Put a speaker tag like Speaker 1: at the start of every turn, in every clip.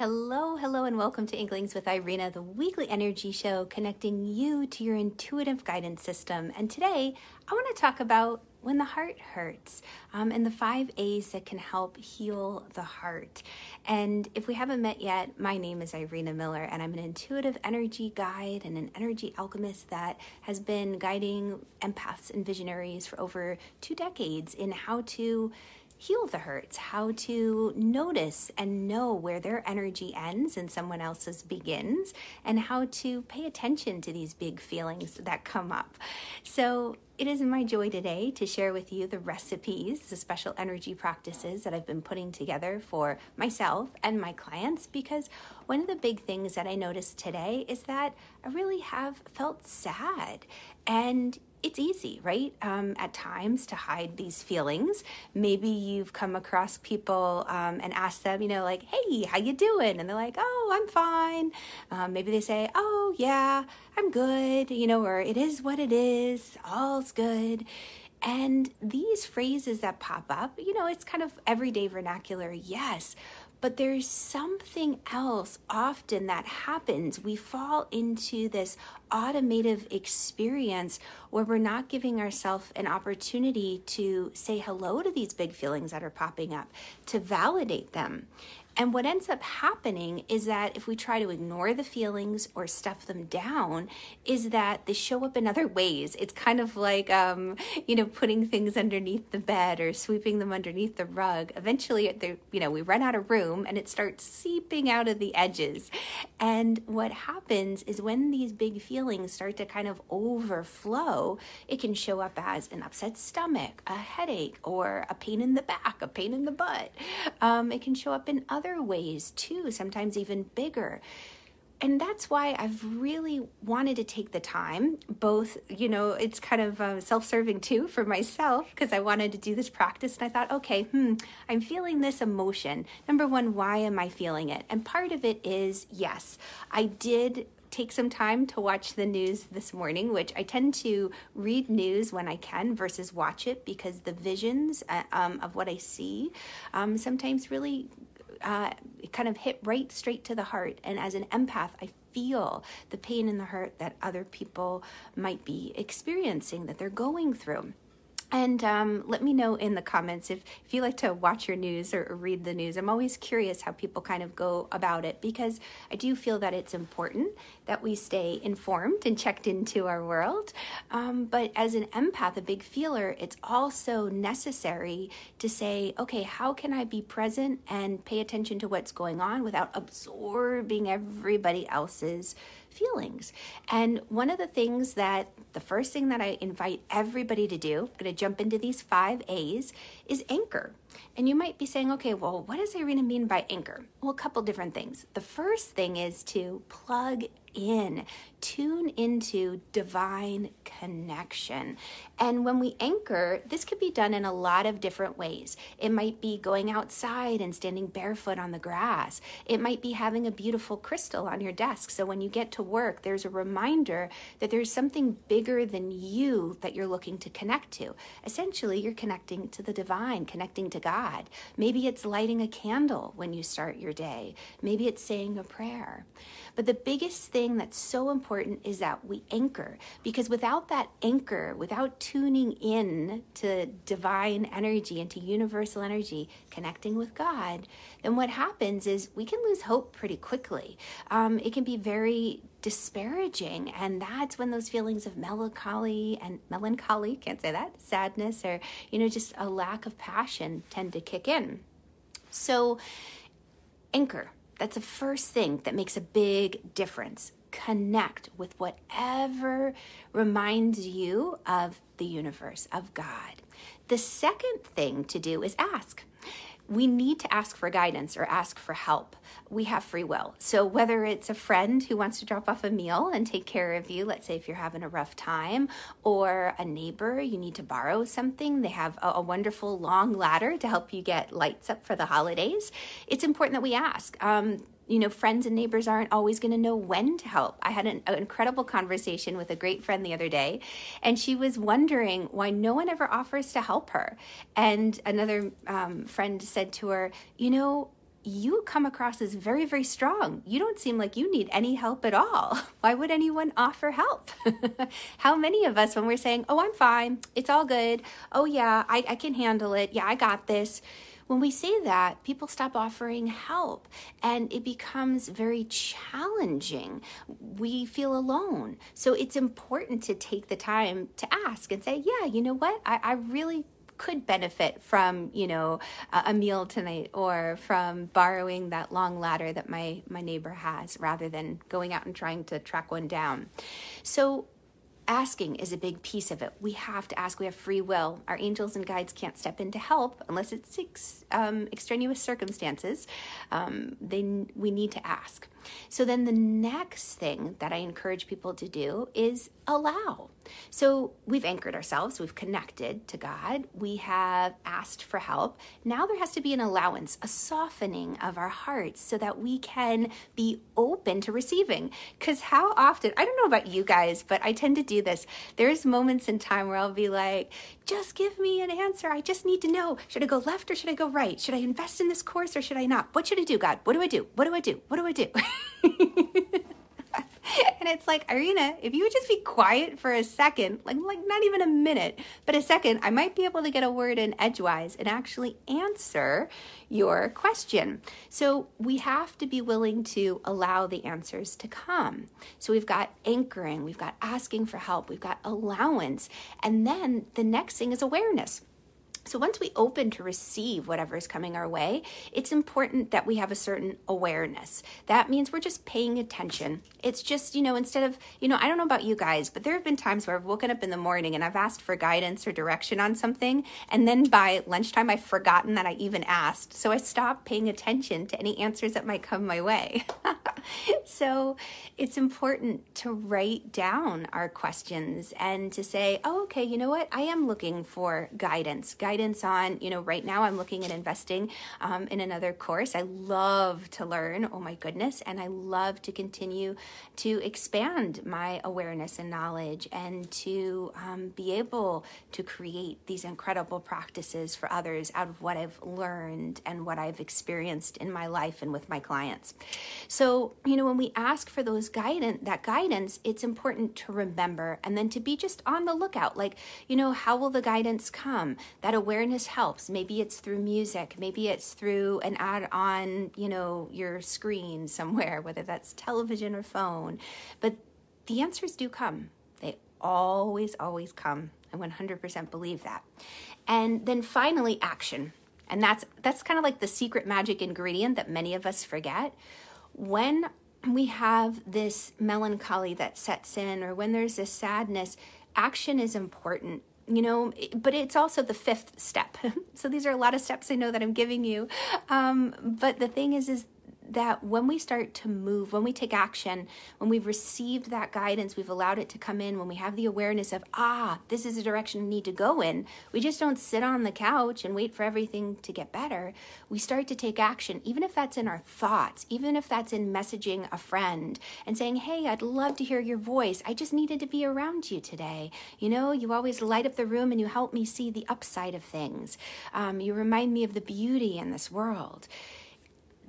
Speaker 1: Hello, hello, and welcome to Inklings with Irena, the weekly energy show connecting you to your intuitive guidance system. And today, I want to talk about when the heart hurts um, and the five A's that can help heal the heart. And if we haven't met yet, my name is Irena Miller, and I'm an intuitive energy guide and an energy alchemist that has been guiding empaths and visionaries for over two decades in how to heal the hurts, how to notice and know where their energy ends and someone else's begins, and how to pay attention to these big feelings that come up. So, it is my joy today to share with you the recipes, the special energy practices that I've been putting together for myself and my clients because one of the big things that I noticed today is that I really have felt sad. And it's easy, right? Um, at times to hide these feelings. Maybe you've come across people um, and asked them, you know, like, "Hey, how you doing?" And they're like, "Oh, I'm fine." Um, maybe they say, "Oh, yeah, I'm good," you know, or "It is what it is. All's good." And these phrases that pop up, you know, it's kind of everyday vernacular, yes, but there's something else often that happens. We fall into this automative experience where we're not giving ourselves an opportunity to say hello to these big feelings that are popping up, to validate them. And what ends up happening is that if we try to ignore the feelings or stuff them down, is that they show up in other ways. It's kind of like, um, you know, putting things underneath the bed or sweeping them underneath the rug. Eventually, you know, we run out of room and it starts seeping out of the edges. And what happens is when these big feelings start to kind of overflow, it can show up as an upset stomach, a headache, or a pain in the back, a pain in the butt. Um, it can show up in other other ways too, sometimes even bigger. And that's why I've really wanted to take the time, both, you know, it's kind of uh, self serving too for myself because I wanted to do this practice. And I thought, okay, hmm, I'm feeling this emotion. Number one, why am I feeling it? And part of it is, yes, I did take some time to watch the news this morning, which I tend to read news when I can versus watch it because the visions uh, um, of what I see um, sometimes really uh, it kind of hit right straight to the heart. And as an empath, I feel the pain and the hurt that other people might be experiencing, that they're going through. And um, let me know in the comments if, if you like to watch your news or, read the news. I'm always curious how people kind of go about it because I do feel that it's important that we stay informed and checked into our world. Um, but as an empath, a big feeler, it's also necessary to say, okay, how can I be present and pay attention to what's going on without absorbing everybody else's feelings. And one of the things that the first thing that I invite everybody to do, I'm going to jump into these five A's, is anchor. And you might be saying, okay, well, what does Irena mean by anchor? Well, a couple different things. The first thing is to plug in, tune into divine connection. And when we anchor, this could be done in a lot of different ways. It might be going outside and standing barefoot on the grass. It might be having a beautiful crystal on your desk. So when you get to work, there's a reminder that there's something bigger than you that you're looking to connect to. Essentially, you're connecting to the divine, connecting to God. Maybe it's lighting a candle when you start your day. Maybe it's saying a prayer. But the biggest thing that's so important is that we anchor because without that anchor, without tuning in to divine energy and to universal energy, connecting with God, then what happens is we can lose hope pretty quickly. Um, it can be very disparaging and that's when those feelings of melancholy and melancholy can't say that sadness or you know just a lack of passion tend to kick in so anchor that's the first thing that makes a big difference. Connect with whatever reminds you of the universe, of God. The second thing to do is ask we need to ask for guidance or ask for help. We have free will. So, whether it's a friend who wants to drop off a meal and take care of you, let's say if you're having a rough time, or a neighbor, you need to borrow something, they have a, a wonderful long ladder to help you get lights up for the holidays. It's important that we ask. Um, you know, friends and neighbors aren't always going to know when to help. I had an, an, incredible conversation with a great friend the other day, and she was wondering why no one ever offers to help her. And another um, friend said to her, You know, you come across as very, very strong. You don't seem like you need any help at all. Why would anyone offer help? How many of us, when we're saying, Oh, I'm fine, it's all good, oh, yeah, I, I can handle it, yeah, I got this. When we say that, people stop offering help and it becomes very challenging. We feel alone. So it's important to take the time to ask and say, Yeah, you know what? I, I really could benefit from you know a, meal tonight or from borrowing that long ladder that my my neighbor has rather than going out and trying to track one down so asking is a big piece of it. We have to ask. We have free will. Our angels and guides can't step in to help unless it's ex, um, extraneous circumstances. Um, they, we need to ask. So then the next thing that I encourage people to do is allow. So we've anchored ourselves, we've connected to God, we have asked for help. Now there has to be an allowance, a softening of our hearts so that we can be open to receiving. Because how often, I don't know about you guys, but I tend to do this. There's moments in time where I'll be like, just give me an answer. I just need to know. Should I go left or should I go right? Should I invest in this course or should I not? What should I do, God? What do I do? What do I do? What do I do? and it's like, Irena, if you would just be quiet for a second, like like not even a minute, but a second, I might be able to get a word in edgewise and actually answer your question. So we have to be willing to allow the answers to come. So we've got anchoring, we've got asking for help, we've got allowance, and then the next thing is awareness. So once we open to receive whatever is coming our way, it's important that we have a certain awareness. That means we're just paying attention. It's just, you know, instead of, you know, I don't know about you guys, but there have been times where I've woken up in the morning and I've asked for guidance or direction on something, and then by lunchtime I've forgotten that I even asked. So I stop paying attention to any answers that might come my way. so it's important to write down our questions and to say, oh, okay, you know what? I am looking for guidance. Guidance on, you know, right now I'm looking at investing um, in another course. I love to learn, oh my goodness, and I love to continue to expand my awareness and knowledge and to um, be able to create these incredible practices for others out of what I've learned and what I've experienced in my life and with my clients. So, you know, when we ask for those guidance, that guidance, it's important to remember and then to be just on the lookout. Like, you know, how will the guidance come? That awareness helps. Maybe it's through music, maybe it's through an ad on, you know, your screen somewhere, whether that's television or phone. But the answers do come. They always, always come. I 100% believe that. And then finally, action. And that's that's kind of like the secret magic ingredient that many of us forget when we have this melancholy that sets in or when there's this sadness, action is important you know but it's also the fifth step. So these are a lot of steps i know that i'm giving you. Um, but the thing is is that when we start to move, when we take action, when we've received that guidance, we've allowed it to come in, when we have the awareness of, ah, this is a direction we need to go in, we just don't sit on the couch and wait for everything to get better. We start to take action, even if that's in our thoughts, even if that's in messaging a friend and saying, hey, I'd love to hear your voice. I just needed to be around you today. You know, you always light up the room and you help me see the upside of things. Um, you remind me of the beauty in this world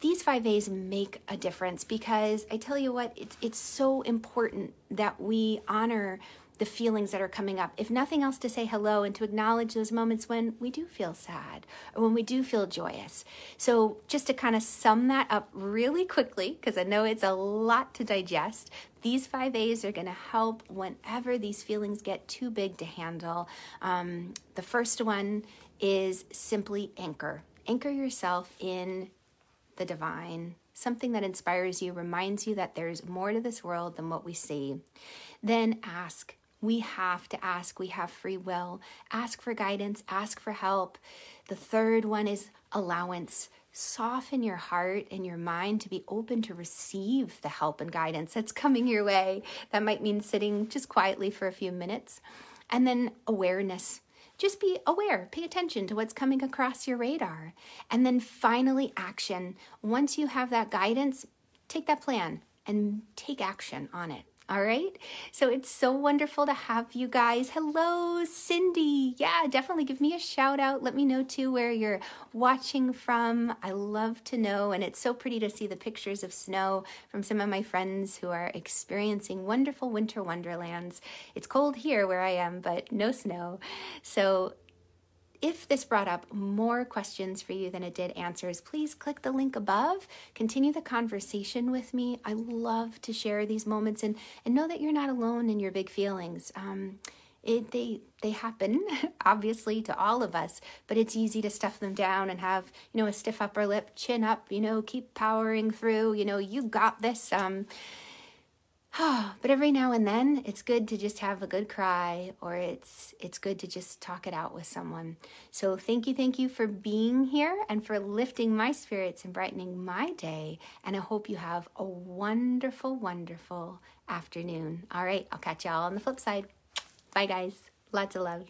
Speaker 1: these five A's make a difference because I tell you what, it's, it's so important that we honor the feelings that are coming up. If nothing else, to say hello and to acknowledge those moments when we do feel sad or when we do feel joyous. So, just to kind of sum that up really quickly, because I know it's a lot to digest, these five A's are going to help whenever these feelings get too big to handle. Um, the first one is simply anchor. Anchor yourself in the divine, something that inspires you, reminds you that there's more to this world than what we see, then ask. We have to ask. We have free will. Ask for guidance, ask for help. The third one is allowance. Soften your heart and your mind to be open to receive the help and guidance that's coming your way. That might mean sitting just quietly for a few minutes. And then awareness just be aware, pay attention to what's coming across your radar. And then finally, action. Once you have that guidance, take that plan and take action on it. All right. So it's so wonderful to have you guys. Hello, Cindy. Yeah, definitely give me a shout out. Let me know too where you're watching from. I love to know. And it's so pretty to see the pictures of snow from some of my friends who are experiencing wonderful winter wonderlands. It's cold here where I am, but no snow. So if this brought up more questions for you than it did answers, please click the link above. Continue the conversation with me. I love to share these moments and, and know that you're not alone in your big feelings. Um, it, they they happen obviously to all of us but it's easy to stuff them down and have you know a stiff upper lip chin up you know keep powering through you know you got this um but every now and then it's good to just have a good cry or it's it's good to just talk it out with someone. So thank you thank you for being here and for lifting my spirits and brightening my day and I hope you have a wonderful wonderful afternoon. All right, I'll catch y'all on the flip side. Bye guys. Lots of love.